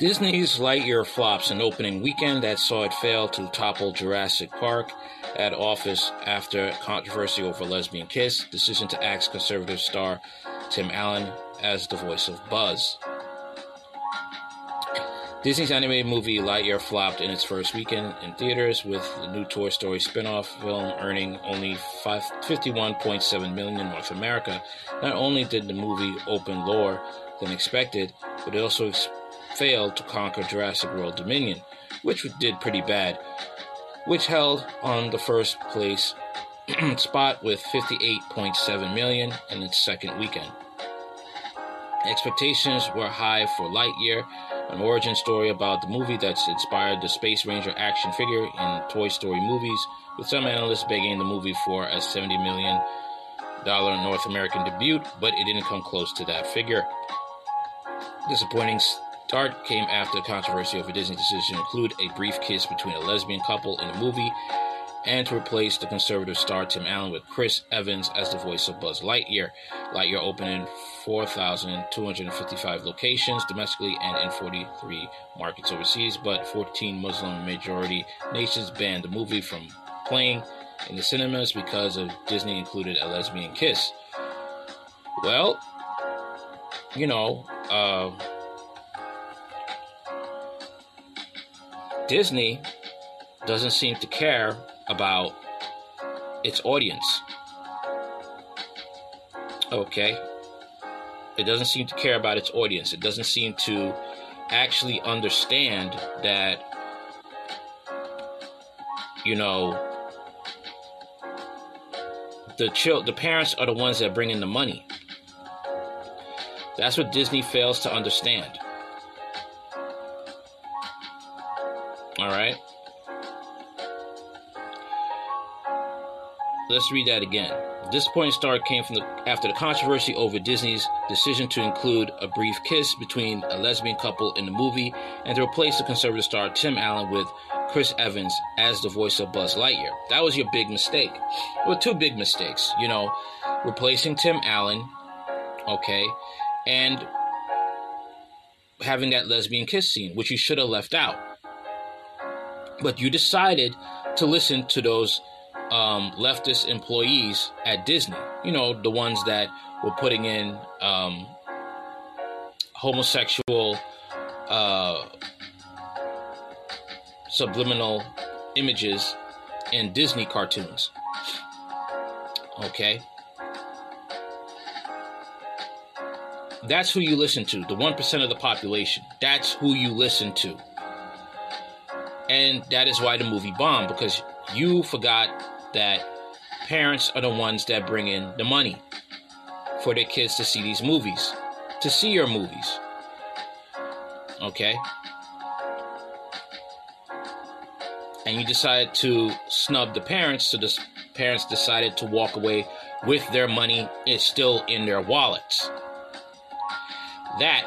Disney's Lightyear flops an opening weekend that saw it fail to topple Jurassic Park at office after controversy over lesbian kiss, decision to axe conservative star Tim Allen as the voice of Buzz. Disney's animated movie Lightyear flopped in its first weekend in theaters, with the new Toy Story spin-off film earning only 51.7 million in North America. Not only did the movie open lower than expected, but it also failed to conquer Jurassic World Dominion, which did pretty bad, which held on the first place spot with 58.7 million in its second weekend. Expectations were high for Lightyear, an origin story about the movie that's inspired the Space Ranger action figure in Toy Story movies, with some analysts begging the movie for a $70 million North American debut, but it didn't come close to that figure. Disappointing start came after a controversy over Disney's decision to include a brief kiss between a lesbian couple in the movie and to replace the conservative star Tim Allen with Chris Evans as the voice of Buzz Lightyear. Lightyear opened in 4,255 locations domestically and in 43 markets overseas, but 14 Muslim majority nations banned the movie from playing in the cinemas because of Disney included a lesbian kiss. Well, you know, uh, Disney doesn't seem to care about its audience. Okay? It doesn't seem to care about its audience. It doesn't seem to actually understand that, you know, the child, the parents are the ones that bring in the money. That's what Disney fails to understand. All right. Let's read that again. Disappointing start came from the after the controversy over Disney's decision to include a brief kiss between a lesbian couple in the movie and to replace the conservative star Tim Allen with Chris Evans as the voice of Buzz Lightyear. That was your big mistake. Well, two big mistakes. You know, replacing Tim Allen, okay, and having that lesbian kiss scene, which you should have left out. But you decided to listen to those um, leftist employees at Disney. You know, the ones that were putting in um, homosexual uh, subliminal images in Disney cartoons. Okay? That's who you listen to, the 1% of the population. That's who you listen to. And that is why the movie bombed because you forgot that parents are the ones that bring in the money for their kids to see these movies, to see your movies. Okay? And you decided to snub the parents, so the parents decided to walk away with their money is still in their wallets. That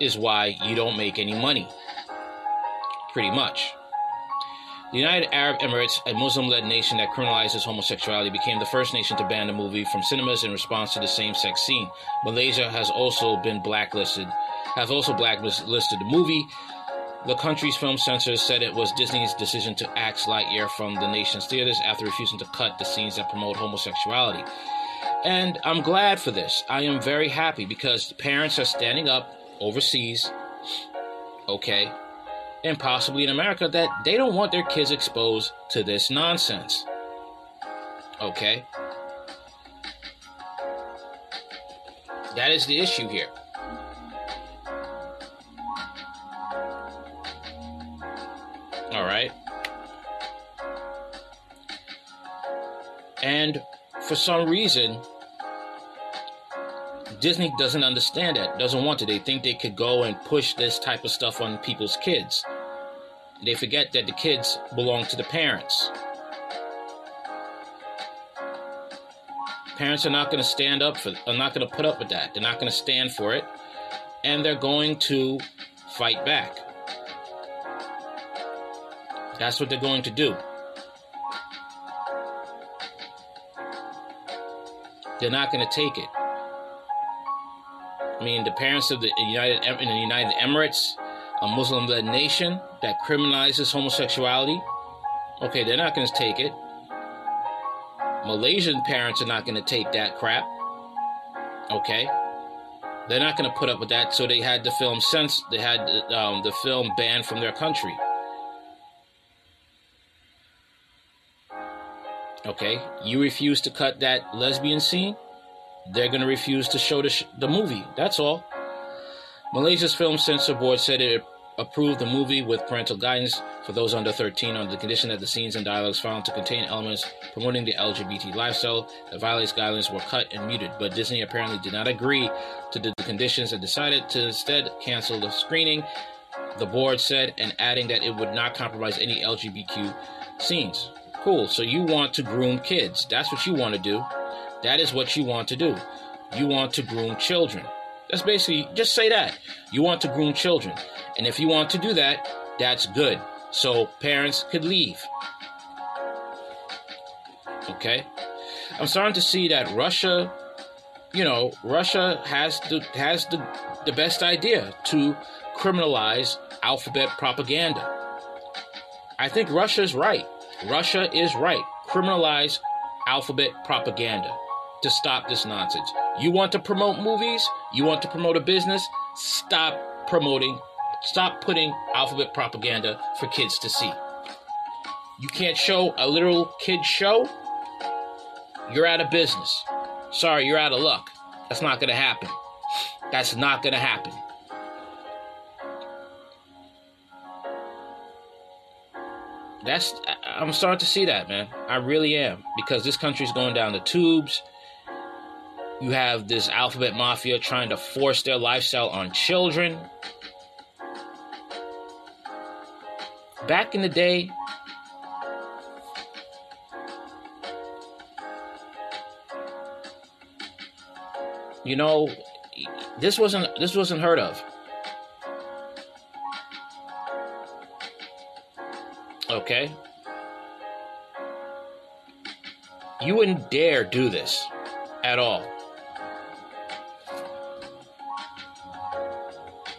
is why you don't make any money. Pretty much. The United Arab Emirates, a Muslim led nation that criminalizes homosexuality, became the first nation to ban the movie from cinemas in response to the same sex scene. Malaysia has also been blacklisted, has also blacklisted the movie. The country's film censors said it was Disney's decision to axe Lightyear from the nation's theaters after refusing to cut the scenes that promote homosexuality. And I'm glad for this. I am very happy because parents are standing up overseas, okay, and possibly in America that they don't want their kids exposed to this nonsense. Okay? That is the issue here. All right. And for some reason, Disney doesn't understand that, doesn't want to. They think they could go and push this type of stuff on people's kids. They forget that the kids belong to the parents. Parents are not going to stand up for, are not going to put up with that. They're not going to stand for it, and they're going to fight back. That's what they're going to do. They're not going to take it. I mean, the parents of the United in the United Emirates, a Muslim led nation that criminalizes homosexuality. Okay, they're not going to take it. Malaysian parents are not going to take that crap. Okay, they're not going to put up with that. So they had the film since they had um, the film banned from their country. Okay, you refuse to cut that lesbian scene, they're going to refuse to show the, sh- the movie. That's all. Malaysia's Film Censor Board said it approved the movie with parental guidance for those under 13 on the condition that the scenes and dialogues found to contain elements promoting the LGBT lifestyle that violates guidelines were cut and muted. But Disney apparently did not agree to the conditions and decided to instead cancel the screening. The board said, and adding that it would not compromise any LGBTQ scenes. Cool. So you want to groom kids. That's what you want to do. That is what you want to do. You want to groom children. That's basically just say that. You want to groom children. And if you want to do that, that's good. So parents could leave. Okay? I'm starting to see that Russia, you know, Russia has the has the the best idea to criminalize alphabet propaganda. I think Russia's right. Russia is right. Criminalize alphabet propaganda to stop this nonsense. You want to promote movies? You want to promote a business? Stop promoting, stop putting alphabet propaganda for kids to see. You can't show a literal kid show? You're out of business. Sorry, you're out of luck. That's not going to happen. That's not going to happen. that's I'm starting to see that, man. I really am because this country's going down the tubes. You have this alphabet mafia trying to force their lifestyle on children. Back in the day, you know, this wasn't this wasn't heard of. Okay? You wouldn't dare do this at all.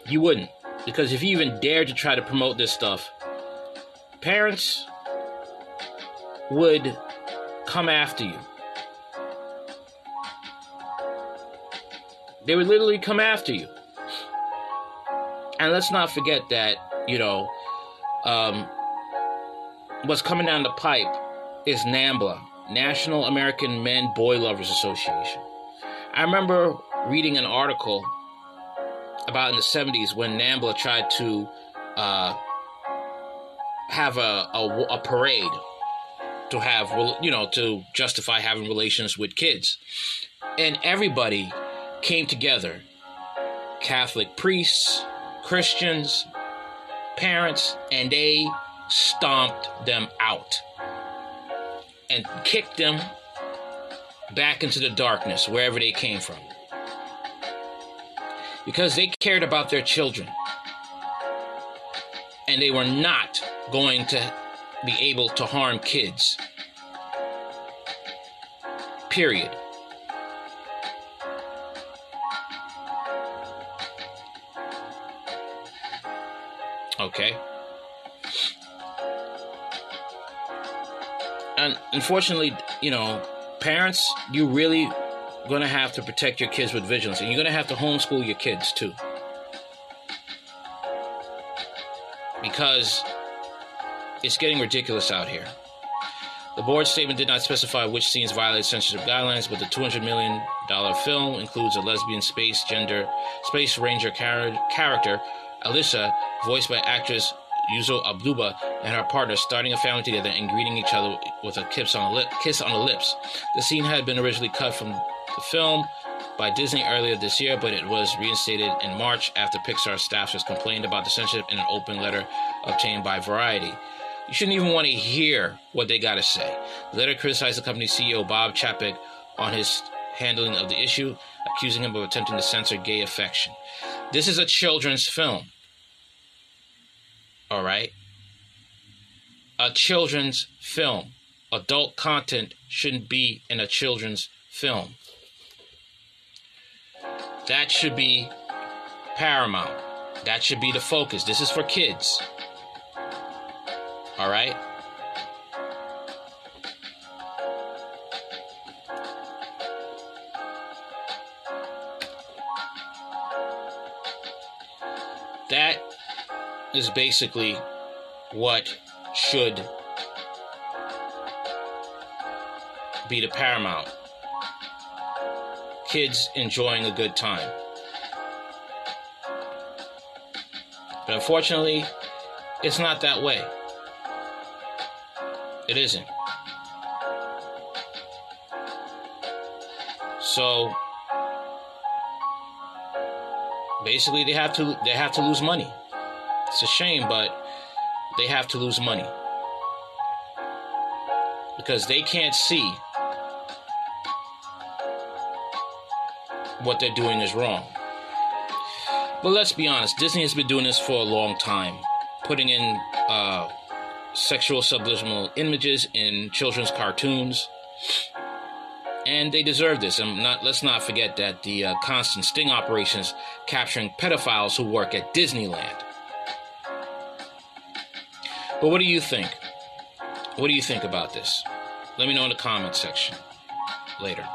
You wouldn't. Because if you even dared to try to promote this stuff, parents would come after you. They would literally come after you. And let's not forget that, you know, um, what's coming down the pipe is NAMBLA, National American Men Boy Lovers Association. I remember reading an article about in the 70s when NAMBLA tried to uh, have a, a, a parade to have, you know, to justify having relations with kids. And everybody came together Catholic priests, Christians, parents, and they stomped them out and kicked them back into the darkness wherever they came from. Because they cared about their children. And they were not going to be able to harm kids. Period. Okay. and unfortunately, you know, parents, you really going to have to protect your kids with vigilance, and you're going to have to homeschool your kids too, because it's getting ridiculous out here. The board statement did not specify which scenes violate censorship guidelines, but the $200 million film includes a lesbian space gender space ranger char- character, Alyssa, voiced by actress Uzo Aduba and her partner starting a family together and greeting each other with a kiss on the, kiss on the lips. The scene had been originally cut from the film by Disney earlier this year, but it was reinstated in March after Pixar staffers complained about the censorship in an open letter obtained by Variety. You shouldn't even want to hear what they got to say. The letter criticized the company's CEO Bob Chapek on his handling of the issue, accusing him of attempting to censor gay affection. This is a children's film. All right? A children's film. Adult content shouldn't be in a children's film. That should be paramount. That should be the focus. This is for kids. All right? That is basically what should be the paramount. Kids enjoying a good time. But unfortunately, it's not that way. It isn't. So basically they have to they have to lose money. It's a shame, but they have to lose money. Because they can't see what they're doing is wrong. But let's be honest, Disney has been doing this for a long time, putting in uh, sexual subliminal images in children's cartoons, and they deserve this. And not let's not forget that the uh, constant sting operations capturing pedophiles who work at Disneyland. But what do you think? What do you think about this? Let me know in the comment section later.